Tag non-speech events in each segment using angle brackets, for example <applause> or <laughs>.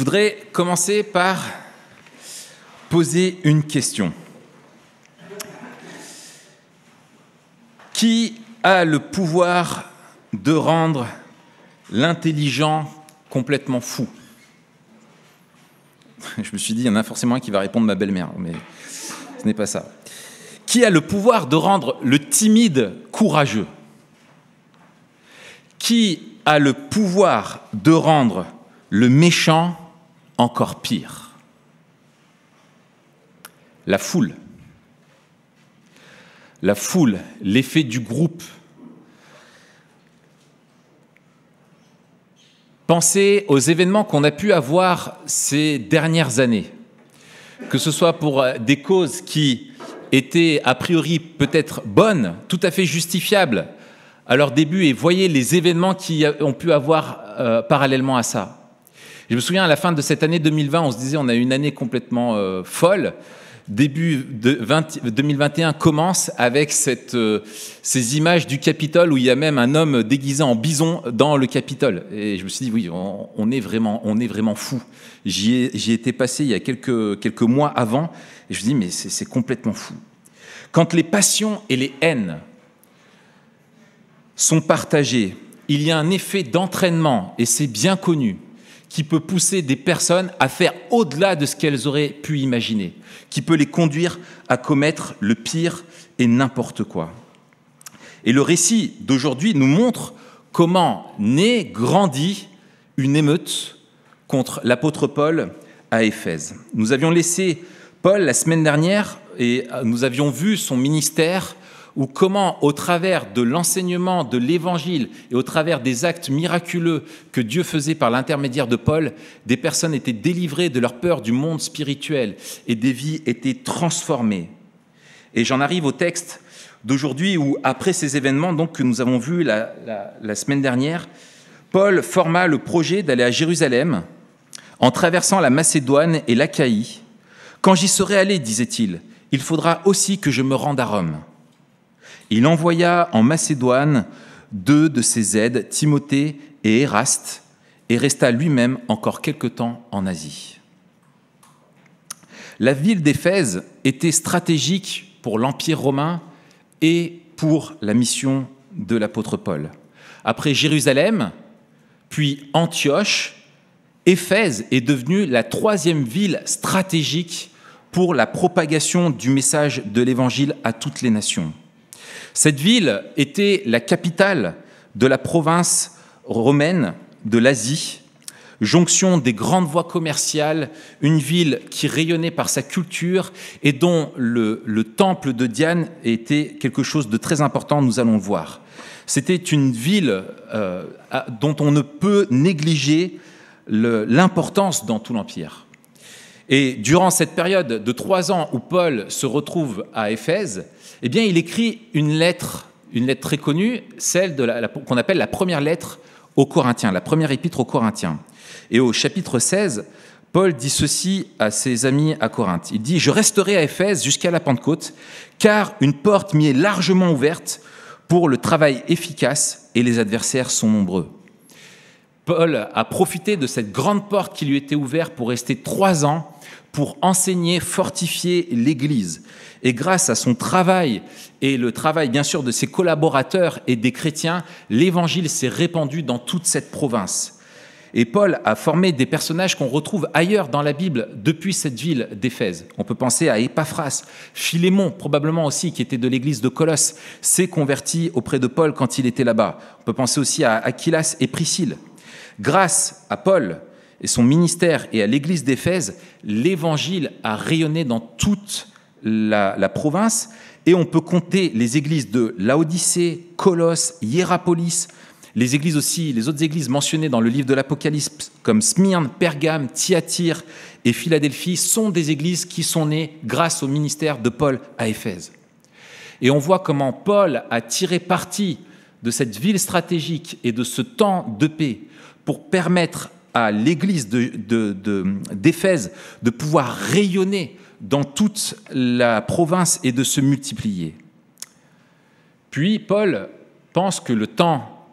voudrais commencer par poser une question. Qui a le pouvoir de rendre l'intelligent complètement fou? <laughs> Je me suis dit, il y en a forcément un qui va répondre ma belle-mère, mais ce n'est pas ça. Qui a le pouvoir de rendre le timide courageux? Qui a le pouvoir de rendre le méchant encore pire La foule. La foule, l'effet du groupe. Pensez aux événements qu'on a pu avoir ces dernières années, que ce soit pour des causes qui étaient a priori peut-être bonnes, tout à fait justifiables à leur début, et voyez les événements qui ont pu avoir euh, parallèlement à ça. Je me souviens à la fin de cette année 2020, on se disait on a une année complètement euh, folle. Début de 2021 commence avec euh, ces images du Capitole où il y a même un homme déguisé en bison dans le Capitole. Et je me suis dit oui, on, est vraiment, on est vraiment fou. J'y ai, été passé il y a quelques, quelques mois avant et je me suis dit mais c'est complètement fou. Quand les passions et les haines sont partagées, il y a un effet d'entraînement et c'est bien connu qui peut pousser des personnes à faire au-delà de ce qu'elles auraient pu imaginer, qui peut les conduire à commettre le pire et n'importe quoi. Et le récit d'aujourd'hui nous montre comment naît, grandit une émeute contre l'apôtre Paul à Éphèse. Nous avions laissé Paul la semaine dernière et nous avions vu son ministère ou comment, au travers de l'enseignement de l'Évangile et au travers des actes miraculeux que Dieu faisait par l'intermédiaire de Paul, des personnes étaient délivrées de leur peur du monde spirituel et des vies étaient transformées. Et j'en arrive au texte d'aujourd'hui où, après ces événements donc, que nous avons vus la, la semaine dernière, Paul forma le projet d'aller à Jérusalem en traversant la Macédoine et l'Achaïe. Quand j'y serai allé, disait-il, il faudra aussi que je me rende à Rome. Il envoya en Macédoine deux de ses aides, Timothée et Éraste, et resta lui-même encore quelque temps en Asie. La ville d'Éphèse était stratégique pour l'Empire romain et pour la mission de l'apôtre Paul. Après Jérusalem, puis Antioche, Éphèse est devenue la troisième ville stratégique pour la propagation du message de l'Évangile à toutes les nations. Cette ville était la capitale de la province romaine de l'Asie, jonction des grandes voies commerciales, une ville qui rayonnait par sa culture et dont le, temple de Diane était quelque chose de très important, nous allons le voir. C'était une ville euh, dont on ne peut négliger l'importance dans tout l'Empire. Et durant cette période de trois ans où Paul se retrouve à Éphèse, eh bien, il écrit une lettre, une lettre très connue, celle qu'on appelle la première lettre aux Corinthiens, la première épître aux Corinthiens. Et au chapitre 16, Paul dit ceci à ses amis à Corinthe. Il dit Je resterai à Éphèse jusqu'à la Pentecôte, car une porte m'y est largement ouverte pour le travail efficace et les adversaires sont nombreux. Paul a profité de cette grande porte qui lui était ouverte pour rester trois ans, pour enseigner, fortifier l'Église. Et grâce à son travail et le travail bien sûr de ses collaborateurs et des chrétiens, l'évangile s'est répandu dans toute cette province. Et Paul a formé des personnages qu'on retrouve ailleurs dans la Bible depuis cette ville d'Éphèse. On peut penser à Épaphras, Philémon probablement aussi, qui était de l'église de Colosse, s'est converti auprès de Paul quand il était là-bas. On peut penser aussi à Aquilas et Priscille. Grâce à Paul et son ministère et à l'église d'Éphèse, l'évangile a rayonné dans toute la, province, et on peut compter les églises de Laodicée, Colosse, Hiérapolis, les églises aussi, les autres églises mentionnées dans le livre de l'Apocalypse, comme Smyrne, Pergame, Thyatire et Philadelphie, sont des églises qui sont nées grâce au ministère de Paul à Éphèse. Et on voit comment Paul a tiré parti de cette ville stratégique et de ce temps de paix pour permettre à l'église d'Éphèse de, pouvoir rayonner dans toute la province et de se multiplier. Puis Paul pense que le temps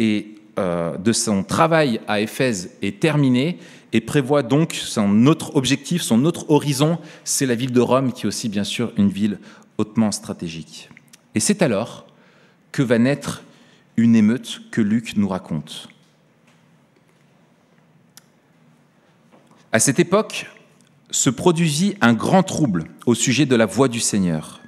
euh, de son travail à Éphèse est terminé et prévoit donc son autre objectif, son autre horizon, c'est la ville de Rome, qui est aussi bien sûr une ville hautement stratégique. Et c'est alors que va naître une émeute que Luc nous raconte. À cette époque se produisit un grand trouble au sujet de la voix du Seigneur.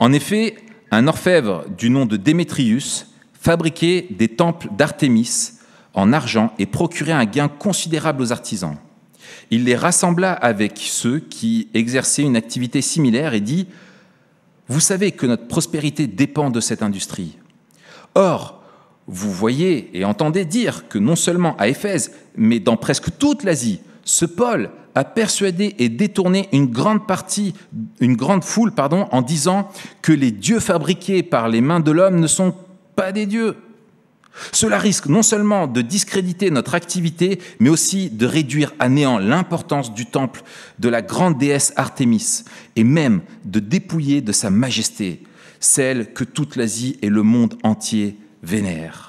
En effet, un orfèvre du nom de Démétrius fabriquait des temples d'Artémis en argent et procurait un gain considérable aux artisans. Il les rassembla avec ceux qui exerçaient une activité similaire et dit Vous savez que notre prospérité dépend de cette industrie. Or, vous voyez et entendez dire que non seulement à Éphèse, mais dans presque toute l'Asie, ce Paul a persuadé et détourné une grande partie, une grande foule, pardon, en disant que les dieux fabriqués par les mains de l'homme ne sont pas des dieux. Cela risque non seulement de discréditer notre activité, mais aussi de réduire à néant l'importance du temple de la grande déesse Artémis, et même de dépouiller de sa majesté, celle que toute l'Asie et le monde entier vénèrent.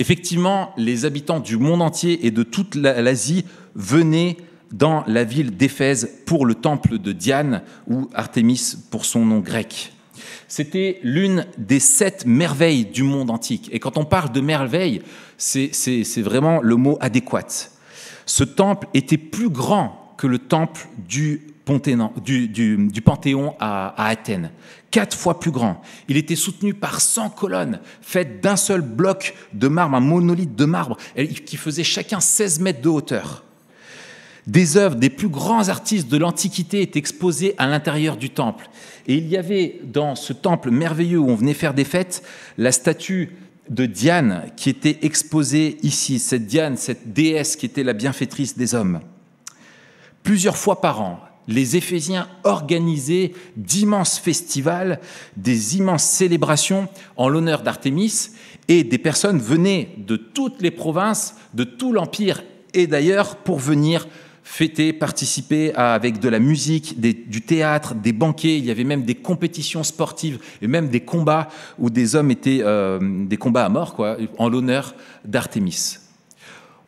Effectivement, les habitants du monde entier et de toute l'Asie venaient dans la ville d'Éphèse pour le temple de Diane, ou Artémis pour son nom grec. C'était l'une des sept merveilles du monde antique. Et quand on parle de merveille, c'est vraiment le mot adéquat. Ce temple était plus grand que le temple du Panthéon à, Athènes, quatre fois plus grand. Il était soutenu par 100 colonnes faites d'un seul bloc de marbre, un monolithe de marbre, qui faisait chacun 16 mètres de hauteur. Des œuvres des plus grands artistes de l'Antiquité étaient exposées à l'intérieur du temple. Et il y avait dans ce temple merveilleux où on venait faire des fêtes, la statue de Diane qui était exposée ici, cette Diane, cette déesse qui était la bienfaitrice des hommes. Plusieurs fois par an, les Éphésiens organisaient d'immenses festivals, des immenses célébrations en l'honneur d'Artémis, et des personnes venaient de toutes les provinces, de tout l'Empire, et d'ailleurs pour venir fêter, participer avec de la musique, du théâtre, des banquets, il y avait même des compétitions sportives et même des combats où des hommes étaient euh, des combats à mort, quoi, en l'honneur d'Artémis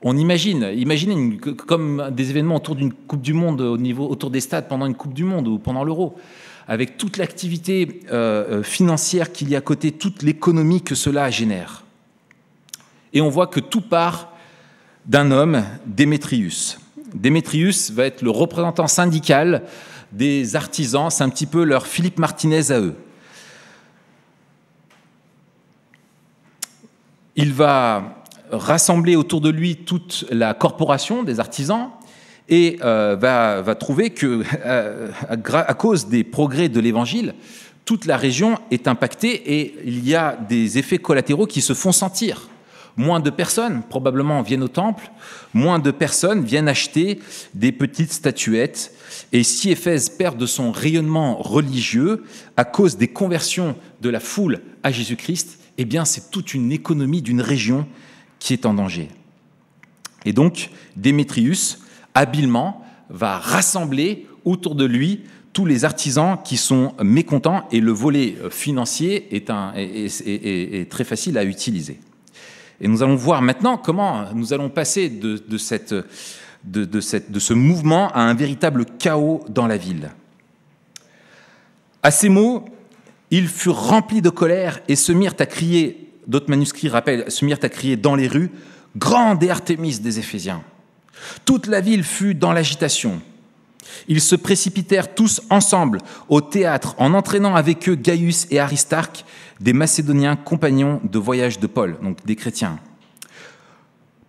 on imagine, imaginez comme des événements autour d'une Coupe du Monde, au niveau, autour des stades pendant une Coupe du Monde ou pendant l'Euro, avec toute l'activité euh, euh, financière qu'il y a à côté, toute l'économie que cela génère. Et on voit que tout part d'un homme, Démétrius. Démétrius va être le représentant syndical des artisans, c'est un petit peu leur Philippe Martinez à eux. Il va rassembler autour de lui toute la corporation des artisans et euh, va, trouver que, euh, à, cause des progrès de l'Évangile, toute la région est impactée et il y a des effets collatéraux qui se font sentir. Moins de personnes probablement viennent au temple, moins de personnes viennent acheter des petites statuettes. Et si Éphèse perd de son rayonnement religieux à cause des conversions de la foule à Jésus-Christ, eh bien c'est toute une économie d'une région qui est en danger. Et donc, Démétrius, habilement, va rassembler autour de lui tous les artisans qui sont mécontents et le volet financier est, très facile à utiliser. Et nous allons voir maintenant comment nous allons passer de ce mouvement à un véritable chaos dans la ville. À ces mots, ils furent remplis de colère et se mirent à crier d'autres manuscrits rappellent, se mirent à crier dans les rues Grande et Artémis des Éphésiens. Toute la ville fut dans l'agitation. Ils se précipitèrent tous ensemble au théâtre en entraînant avec eux Gaius et Aristarque, des Macédoniens compagnons de voyage de Paul, donc des chrétiens.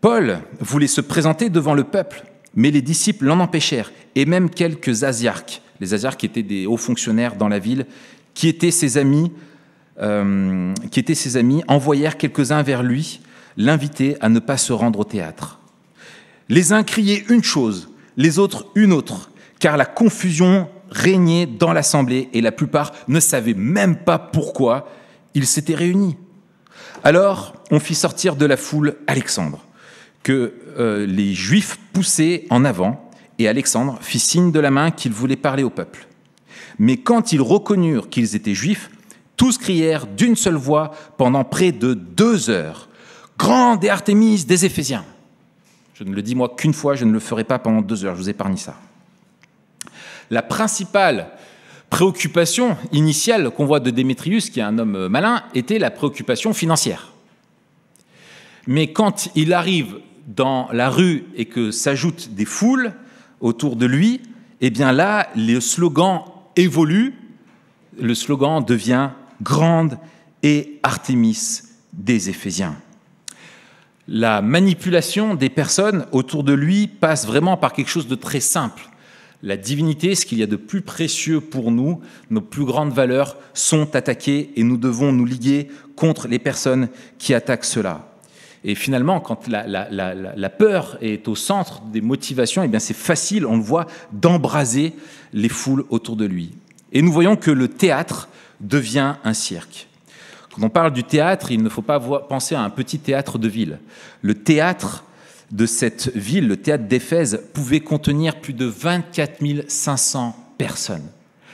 Paul voulait se présenter devant le peuple, mais les disciples l'en empêchèrent, et même quelques asiarques, les asiarques étaient des hauts fonctionnaires dans la ville, qui étaient ses amis, euh, qui étaient ses amis, envoyèrent quelques-uns vers lui, l'inviter à ne pas se rendre au théâtre. Les uns criaient une chose, les autres une autre, car la confusion régnait dans l'assemblée et la plupart ne savaient même pas pourquoi ils s'étaient réunis. Alors on fit sortir de la foule Alexandre, que euh, les Juifs poussaient en avant, et Alexandre fit signe de la main qu'il voulait parler au peuple. Mais quand ils reconnurent qu'ils étaient juifs, tous crièrent d'une seule voix pendant près de deux heures. Grande et Artémis des Éphésiens. Je ne le dis moi qu'une fois, je ne le ferai pas pendant deux heures, je vous épargne ça. La principale préoccupation initiale qu'on voit de Démétrius, qui est un homme malin, était la préoccupation financière. Mais quand il arrive dans la rue et que s'ajoutent des foules autour de lui, eh bien là, le slogan évolue, le slogan devient Grande et Artémis des Éphésiens. La manipulation des personnes autour de lui passe vraiment par quelque chose de très simple. La divinité, ce qu'il y a de plus précieux pour nous, nos plus grandes valeurs sont attaquées et nous devons nous liguer contre les personnes qui attaquent cela. Et finalement, quand la, peur est au centre des motivations, eh bien c'est facile, on le voit, d'embraser les foules autour de lui. Et nous voyons que le théâtre devient un cirque. Quand on parle du théâtre, il ne faut pas penser à un petit théâtre de ville. Le théâtre de cette ville, le théâtre d'Éphèse, pouvait contenir plus de 24 500 personnes.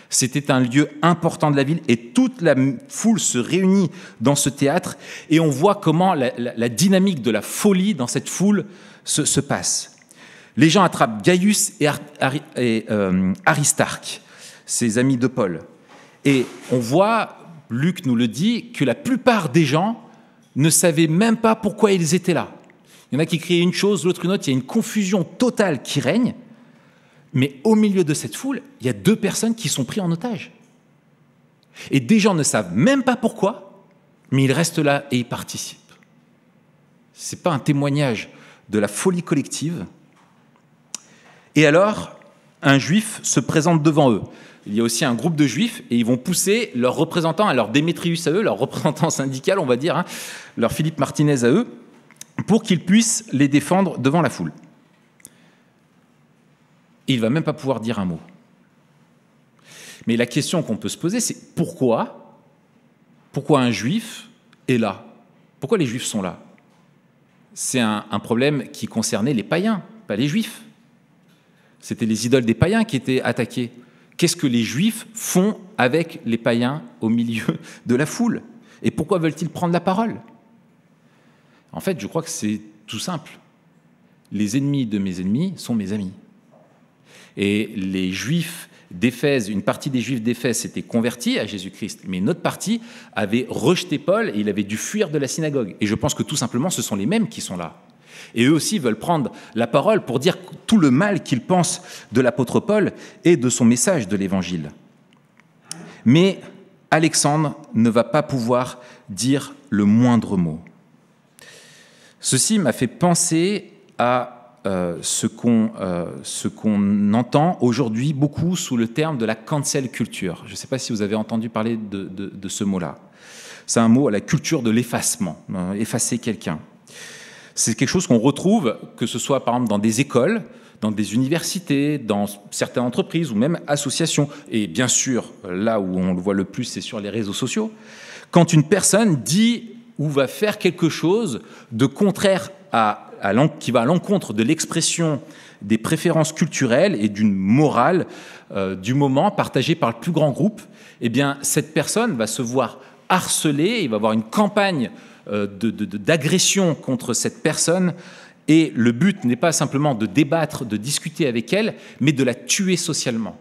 C'était un lieu important de la ville et toute la foule se réunit dans ce théâtre et on voit comment la, dynamique de la folie dans cette foule se, passe. Les gens attrapent Gaius et, euh, Aristarque, ses amis de Paul. Et on voit, Luc nous le dit, que la plupart des gens ne savaient même pas pourquoi ils étaient là. Il y en a qui criaient une chose, l'autre une autre, il y a une confusion totale qui règne. Mais au milieu de cette foule, il y a deux personnes qui sont prises en otage. Et des gens ne savent même pas pourquoi, mais ils restent là et ils participent. Ce n'est pas un témoignage de la folie collective. Et alors, un juif se présente devant eux. Il y a aussi un groupe de juifs et ils vont pousser leurs représentants, leur Démétrius à eux, leur représentant <laughs> syndical, on va dire, hein, leur Philippe Martinez à eux, pour qu'ils puissent les défendre devant la foule il ne va même pas pouvoir dire un mot. Mais la question qu'on peut se poser, c'est pourquoi Pourquoi un juif est là? Pourquoi les juifs sont là? C'est un, problème qui concernait les païens, pas les juifs. C'était les idoles des païens qui étaient attaquées. Qu'est-ce que les juifs font avec les païens au milieu de la foule? Et pourquoi veulent-ils prendre la parole? En fait, je crois que c'est tout simple. Les ennemis de mes ennemis sont mes amis. Et les Juifs d'Éphèse, une partie des Juifs d'Éphèse s'était convertis à Jésus-Christ, mais une autre partie avait rejeté Paul et il avait dû fuir de la synagogue. Et je pense que tout simplement, ce sont les mêmes qui sont là. Et eux aussi veulent prendre la parole pour dire tout le mal qu'ils pensent de l'apôtre Paul et de son message de l'Évangile. Mais Alexandre ne va pas pouvoir dire le moindre mot. Ceci m'a fait penser à euh, euh, ce qu'on entend aujourd'hui beaucoup sous le terme de la cancel culture. Je ne sais pas si vous avez entendu parler de, ce mot-là. C'est un mot à la culture de l'effacement, euh, effacer quelqu'un. C'est quelque chose qu'on retrouve, que ce soit par exemple dans des écoles, dans des universités, dans certaines entreprises ou même associations. Et bien sûr, là où on le voit le plus, c'est sur les réseaux sociaux. Quand une personne dit ou va faire quelque chose de contraire à qui va à l'encontre de l'expression des préférences culturelles et d'une morale euh, du moment partagée par le plus grand groupe, eh bien, cette personne va se voir harcelée, il va avoir une campagne d'agression contre cette personne, et le but n'est pas simplement de débattre, de discuter avec elle, mais de la tuer socialement.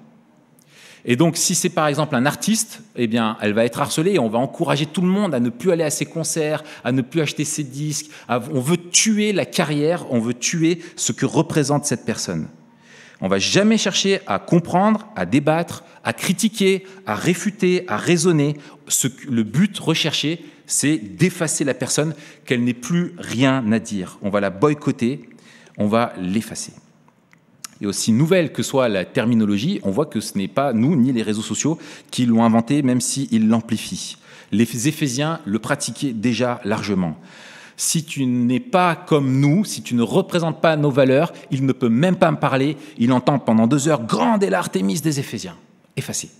Et donc, si c'est par exemple un artiste, eh bien, elle va être harcelée et on va encourager tout le monde à ne plus aller à ses concerts, à ne plus acheter ses disques. on veut tuer la carrière, on veut tuer ce que représente cette personne. On va jamais chercher à comprendre, à débattre, à critiquer, à réfuter, à raisonner. Le but recherché, c'est d'effacer la personne, qu'elle n'ait plus rien à dire. On va la boycotter, on va l'effacer et aussi nouvelle que soit la terminologie, on voit que ce n'est pas nous ni les réseaux sociaux qui l'ont inventé, même s'ils l'amplifient. Les Éphésiens le pratiquaient déjà largement. Si tu n'es pas comme nous, si tu ne représentes pas nos valeurs, il ne peut même pas me parler. Il entend pendant deux heures Grande est l'Artémis des Éphésiens. Effacé.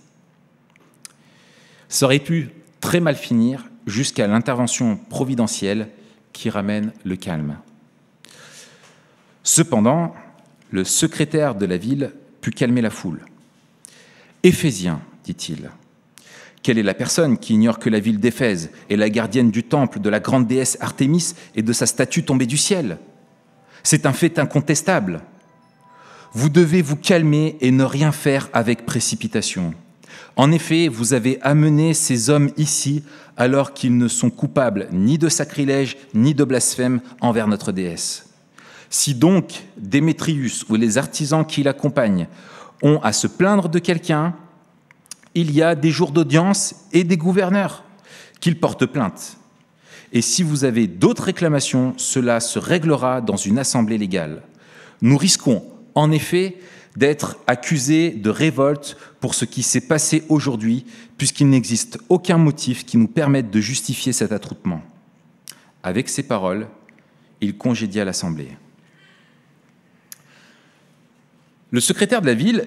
Ça aurait pu très mal finir jusqu'à l'intervention providentielle qui ramène le calme. Cependant, le secrétaire de la ville put calmer la foule. Éphésiens, dit-il, Quelle est la personne qui ignore que la ville d'Éphèse est la gardienne du temple de la grande déesse Artémis et de sa statue tombée du ciel? C'est un fait incontestable. Vous devez vous calmer et ne rien faire avec précipitation. En effet, vous avez amené ces hommes ici alors qu'ils ne sont coupables ni de sacrilège ni de blasphème envers notre déesse. Si donc Démétrius ou les artisans qui l'accompagnent ont à se plaindre de quelqu'un, il y a des jours d'audience et des gouverneurs qu'ils portent plainte. Et si vous avez d'autres réclamations, cela se réglera dans une assemblée légale. Nous risquons, en effet, d'être accusés de révolte pour ce qui s'est passé aujourd'hui, puisqu'il n'existe aucun motif qui nous permette de justifier cet attroupement. Avec ces paroles, il congédia l'assemblée. Le secrétaire de la ville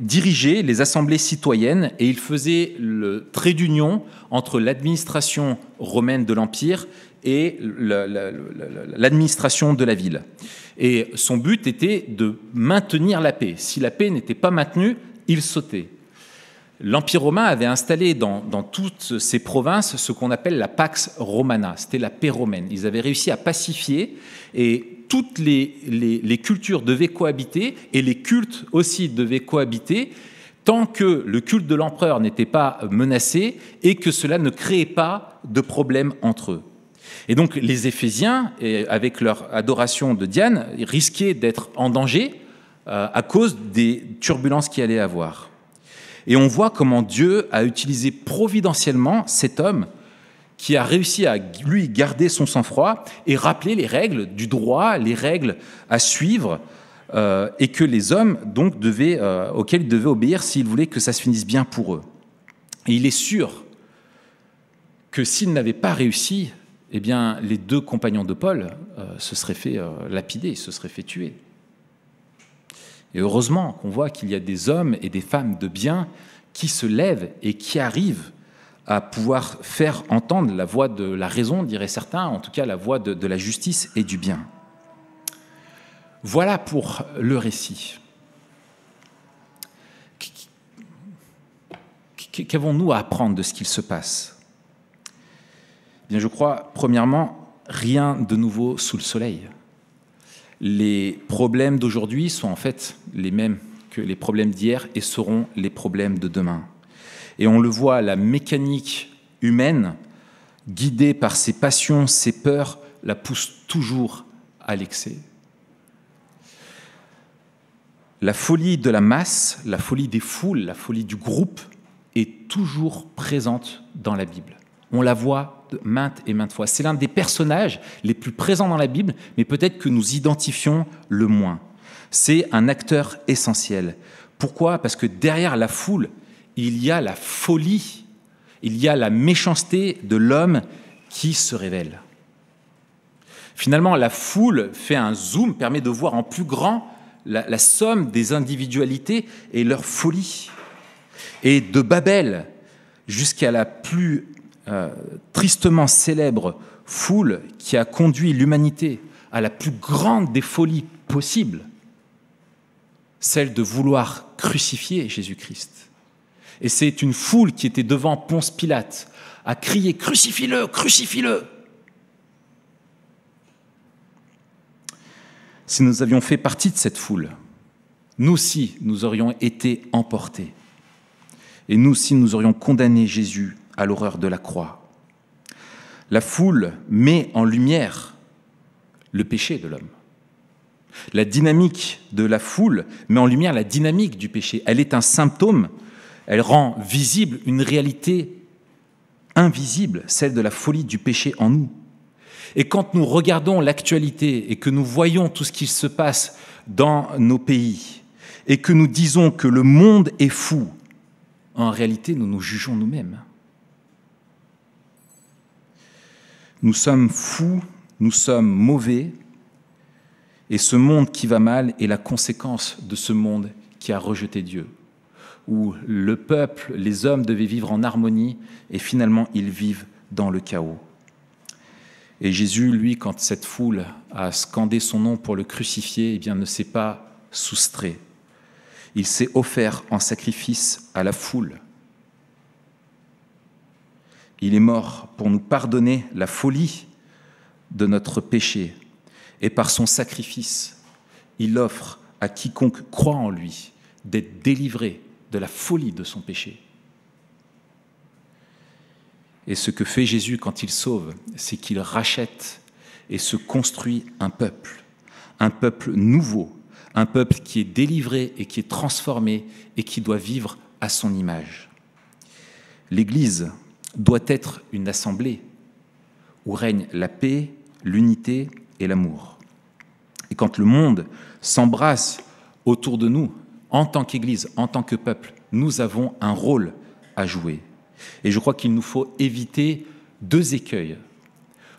dirigeait les assemblées citoyennes et il faisait le trait d'union entre l'administration romaine de l'Empire et l'administration de la ville. Et son but était de maintenir la paix. Si la paix n'était pas maintenue, il sautait. L'Empire romain avait installé dans, toutes ces provinces ce qu'on appelle la Pax Romana, c'était la paix romaine. Ils avaient réussi à pacifier et toutes les, les, cultures devaient cohabiter et les cultes aussi devaient cohabiter tant que le culte de l'empereur n'était pas menacé et que cela ne créait pas de problème entre eux. Et donc les Éphésiens, avec leur adoration de Diane, risquaient d'être en danger euh, à cause des turbulences qu'il allait avoir. Et on voit comment Dieu a utilisé providentiellement cet homme qui a réussi à lui garder son sang-froid et rappeler les règles du droit, les règles à suivre, euh, et que les hommes donc euh, auxquels ils devaient obéir s'ils voulaient que ça se finisse bien pour eux. Et il est sûr que s'il n'avait pas réussi, eh bien, les deux compagnons de Paul euh, se seraient fait lapider, se seraient fait tuer. Et heureusement qu'on voit qu'il y a des hommes et des femmes de bien qui se lèvent et qui arrivent à pouvoir faire entendre la voix de la raison, diraient certains, en tout cas la voix de, la justice et du bien. Voilà pour le récit. Qu'avons-nous à apprendre de ce qu'il se passe? Bien, je crois, premièrement, rien de nouveau sous le soleil. Les problèmes d'aujourd'hui sont en fait les mêmes que les problèmes d'hier et seront les problèmes de demain. Et on le voit, la mécanique humaine, guidée par ses passions, ses peurs, la pousse toujours à l'excès. La folie de la masse, la folie des foules, la folie du groupe est toujours présente dans la Bible. On la voit maintes et maintes fois. C'est l'un des personnages les plus présents dans la Bible, mais peut-être que nous identifions le moins. C'est un acteur essentiel. Pourquoi? Parce que derrière la foule, il y a la folie, il y a la méchanceté de l'homme qui se révèle. Finalement, la foule fait un zoom, permet de voir en plus grand la, somme des individualités et leur folie. Et de Babel jusqu'à la plus euh, tristement célèbre foule qui a conduit l'humanité à la plus grande des folies possibles, celle de vouloir crucifier Jésus-Christ. Et c'est une foule qui était devant Ponce Pilate, à crier Crucifie-le, crucifie-le Si nous avions fait partie de cette foule, nous aussi, nous aurions été emportés. Et nous aussi, nous aurions condamné Jésus à l'horreur de la croix. La foule met en lumière le péché de l'homme. La dynamique de la foule met en lumière la dynamique du péché. Elle est un symptôme elle rend visible une réalité invisible, celle de la folie du péché en nous. Et quand nous regardons l'actualité et que nous voyons tout ce qui se passe dans nos pays et que nous disons que le monde est fou, en réalité, nous nous jugeons nous-mêmes. Nous sommes fous, nous sommes mauvais, et ce monde qui va mal est la conséquence de ce monde qui a rejeté Dieu où le peuple, les hommes devaient vivre en harmonie, et finalement ils vivent dans le chaos. Et Jésus, lui, quand cette foule a scandé son nom pour le crucifier, eh bien, ne s'est pas soustrait. Il s'est offert en sacrifice à la foule. Il est mort pour nous pardonner la folie de notre péché. Et par son sacrifice, il offre à quiconque croit en lui d'être délivré de la folie de son péché. Et ce que fait Jésus quand il sauve, c'est qu'il rachète et se construit un peuple, un peuple nouveau, un peuple qui est délivré et qui est transformé et qui doit vivre à son image. L'Église doit être une assemblée où règne la paix, l'unité et l'amour. Et quand le monde s'embrasse autour de nous, en tant qu'Église, en tant que peuple, nous avons un rôle à jouer. Et je crois qu'il nous faut éviter deux écueils.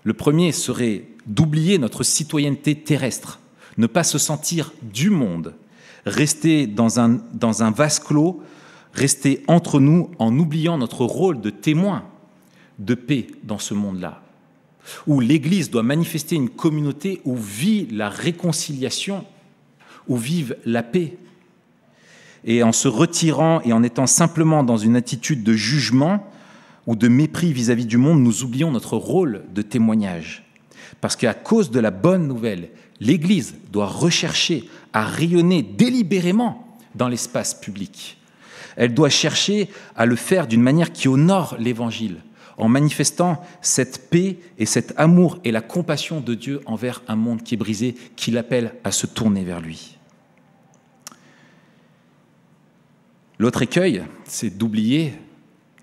Le premier serait d'oublier notre citoyenneté terrestre, ne pas se sentir du monde, rester dans un, dans un vase clos, rester entre nous en oubliant notre rôle de témoin de paix dans ce monde-là, où l'Église doit manifester une communauté où vit la réconciliation, où vive la paix. Et en se retirant et en étant simplement dans une attitude de jugement ou de mépris vis-à-vis du monde, nous oublions notre rôle de témoignage. Parce qu'à cause de la bonne nouvelle, l'Église doit rechercher à rayonner délibérément dans l'espace public. Elle doit chercher à le faire d'une manière qui honore l'Évangile, en manifestant cette paix et cet amour et la compassion de Dieu envers un monde qui est brisé, qui l'appelle à se tourner vers lui. L'autre écueil, c'est d'oublier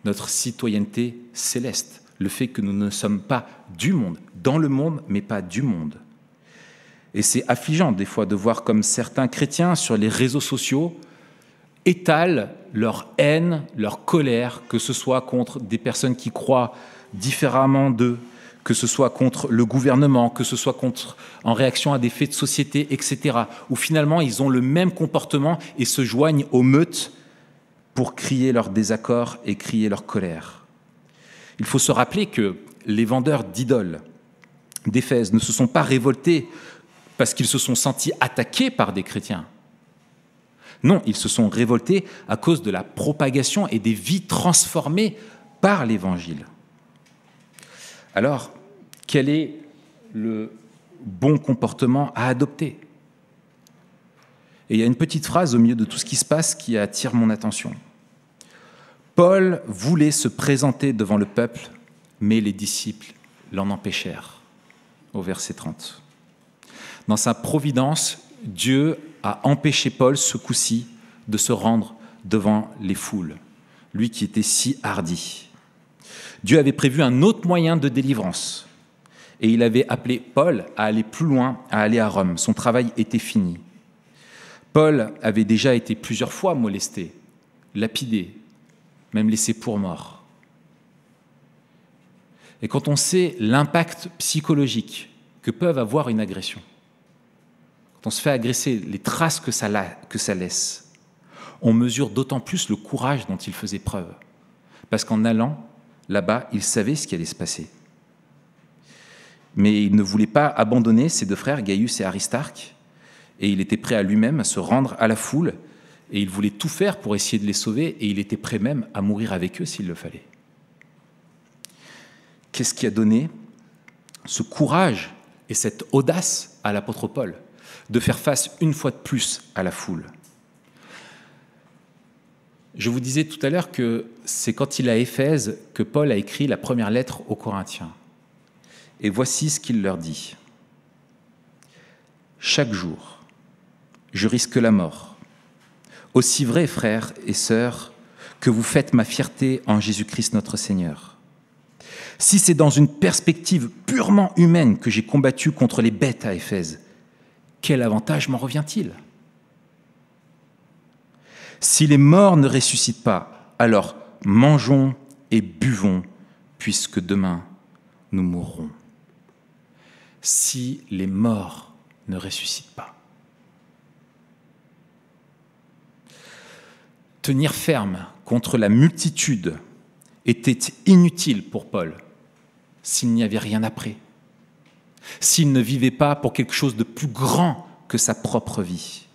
notre citoyenneté céleste, le fait que nous ne sommes pas du monde, dans le monde, mais pas du monde. Et c'est affligeant des fois de voir comme certains chrétiens sur les réseaux sociaux étalent leur haine, leur colère, que ce soit contre des personnes qui croient différemment d'eux, que ce soit contre le gouvernement, que ce soit en réaction à des faits de société, etc. Où finalement ils ont le même comportement et se joignent aux meutes pour crier leur désaccord et crier leur colère. Il faut se rappeler que les vendeurs d'idoles d'Éphèse ne se sont pas révoltés parce qu'ils se sont sentis attaqués par des chrétiens. Non, ils se sont révoltés à cause de la propagation et des vies transformées par l'Évangile. Alors, quel est le bon comportement à adopter? Et il y a une petite phrase au milieu de tout ce qui se passe qui attire mon attention. Paul voulait se présenter devant le peuple, mais les disciples l'en empêchèrent, au verset 30. Dans sa providence, Dieu a empêché Paul, ce coup-ci, de se rendre devant les foules, lui qui était si hardi. Dieu avait prévu un autre moyen de délivrance, et il avait appelé Paul à aller plus loin, à aller à Rome. Son travail était fini. Paul avait déjà été plusieurs fois molesté, lapidé, même laissé pour mort. Et quand on sait l'impact psychologique que peuvent avoir une agression, quand on se fait agresser, les traces que ça, laisse, on mesure d'autant plus le courage dont il faisait preuve. Parce qu'en allant là-bas, il savait ce qui allait se passer. Mais il ne voulait pas abandonner ses deux frères, Gaius et Aristarque, et il était prêt à lui-même à se rendre à la foule et il voulait tout faire pour essayer de les sauver, et il était prêt même à mourir avec eux s'il le fallait. Qu'est-ce qui a donné ce courage et cette audace à l'apôtre Paul? De faire face une fois de plus à la foule Je vous disais tout à l'heure que c'est quand il est à Éphèse que Paul a écrit la première lettre aux Corinthiens. Et voici ce qu'il leur dit. Chaque jour, je risque la mort aussi vrai, frères et sœurs, que vous faites ma fierté en Jésus-Christ notre Seigneur. Si c'est dans une perspective purement humaine que j'ai combattu contre les bêtes à Éphèse, quel avantage m'en revient-il? Si les morts ne ressuscitent pas, alors mangeons et buvons, puisque demain nous mourrons. Si les morts ne ressuscitent pas. tenir ferme contre la multitude était inutile pour Paul s'il n'y avait rien après, s'il ne vivait pas pour quelque chose de plus grand que sa propre vie.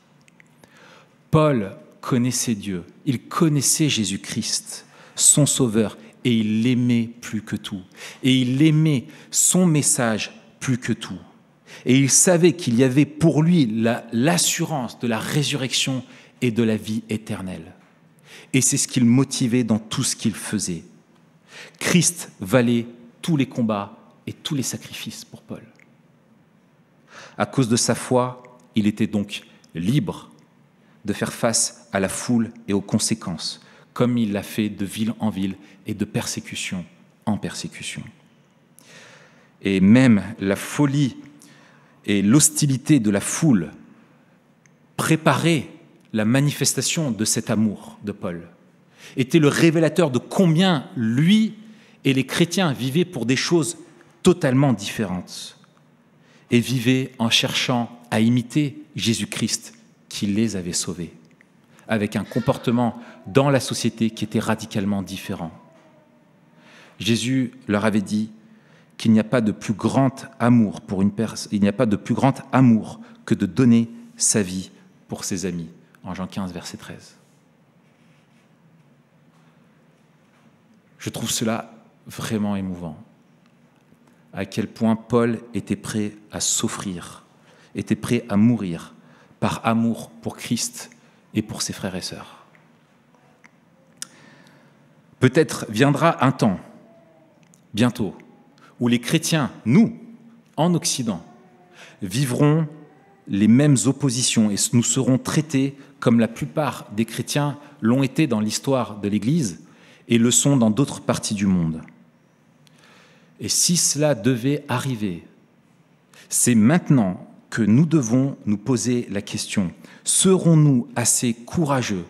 Paul connaissait Dieu, il connaissait Jésus-Christ, son Sauveur, et il l'aimait plus que tout. Et il aimait son message plus que tout. Et il savait qu'il y avait pour lui l'assurance de la résurrection et de la vie éternelle. Et c'est ce qu'il motivait dans tout ce qu'il faisait. Christ valait tous les combats et tous les sacrifices pour Paul. À cause de sa foi, il était donc libre de faire face à la foule et aux conséquences, comme il l'a fait de ville en ville et de persécution en persécution. Et même la folie et l'hostilité de la foule préparaient la manifestation de cet amour de Paul, était le révélateur de combien lui et les chrétiens vivaient pour des choses totalement différentes et vivaient en cherchant à imiter Jésus-Christ qui les avait sauvés, avec un comportement dans la société qui était radicalement différent. Jésus leur avait dit qu'il n'y a pas de plus grand amour pour une personne, il n'y a pas de plus grand amour que de donner sa vie pour ses amis, en Jean 15, verset 13. Je trouve cela vraiment émouvant. À quel point Paul était prêt à s'offrir, était prêt à mourir par amour pour Christ et pour ses frères et sœurs. Peut-être viendra un temps, bientôt, où les chrétiens, nous, en Occident, vivront les mêmes oppositions et nous serons traités comme la plupart des chrétiens l'ont été dans l'histoire de l'Église et le sont dans d'autres parties du monde. Et si cela devait arriver, c'est maintenant que nous devons nous poser la question, serons-nous assez courageux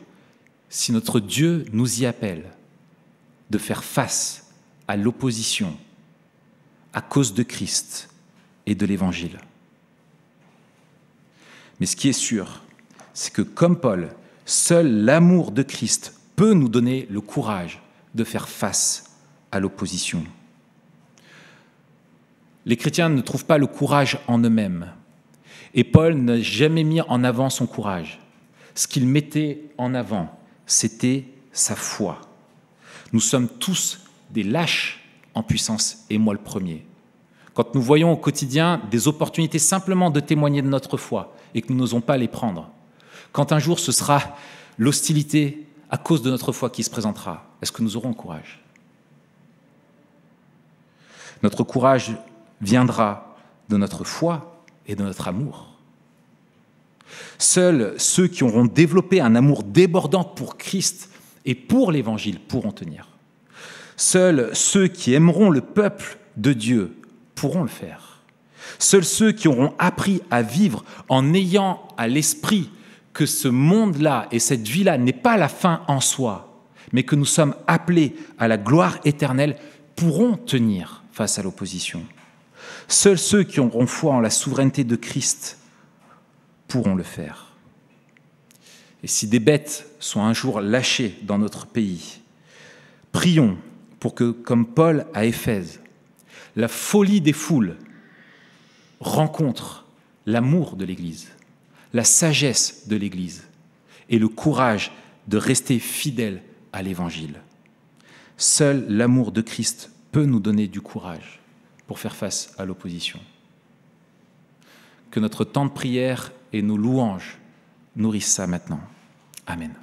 si notre Dieu nous y appelle de faire face à l'opposition à cause de Christ et de l'Évangile? Mais ce qui est sûr, c'est que comme Paul, seul l'amour de Christ peut nous donner le courage de faire face à l'opposition. Les chrétiens ne trouvent pas le courage en eux-mêmes. Et Paul n'a jamais mis en avant son courage. Ce qu'il mettait en avant, c'était sa foi. Nous sommes tous des lâches en puissance, et moi le premier. Quand nous voyons au quotidien des opportunités simplement de témoigner de notre foi et que nous n'osons pas les prendre, quand un jour ce sera l'hostilité à cause de notre foi qui se présentera, est-ce que nous aurons courage? Notre courage viendra de notre foi et de notre amour. Seuls ceux qui auront développé un amour débordant pour Christ et pour l'Évangile pourront tenir. Seuls ceux qui aimeront le peuple de Dieu pourront le faire. Seuls ceux qui auront appris à vivre en ayant à l'esprit que ce monde-là et cette vie-là n'est pas la fin en soi, mais que nous sommes appelés à la gloire éternelle, pourront tenir face à l'opposition. Seuls ceux qui auront foi en la souveraineté de Christ pourront le faire. Et si des bêtes sont un jour lâchées dans notre pays, prions pour que, comme Paul à Éphèse, la folie des foules rencontre l'amour de l'Église, la sagesse de l'Église et le courage de rester fidèle à l'Évangile. Seul l'amour de Christ peut nous donner du courage pour faire face à l'opposition. Que notre temps de prière et nos louanges nourrissent ça maintenant. Amen.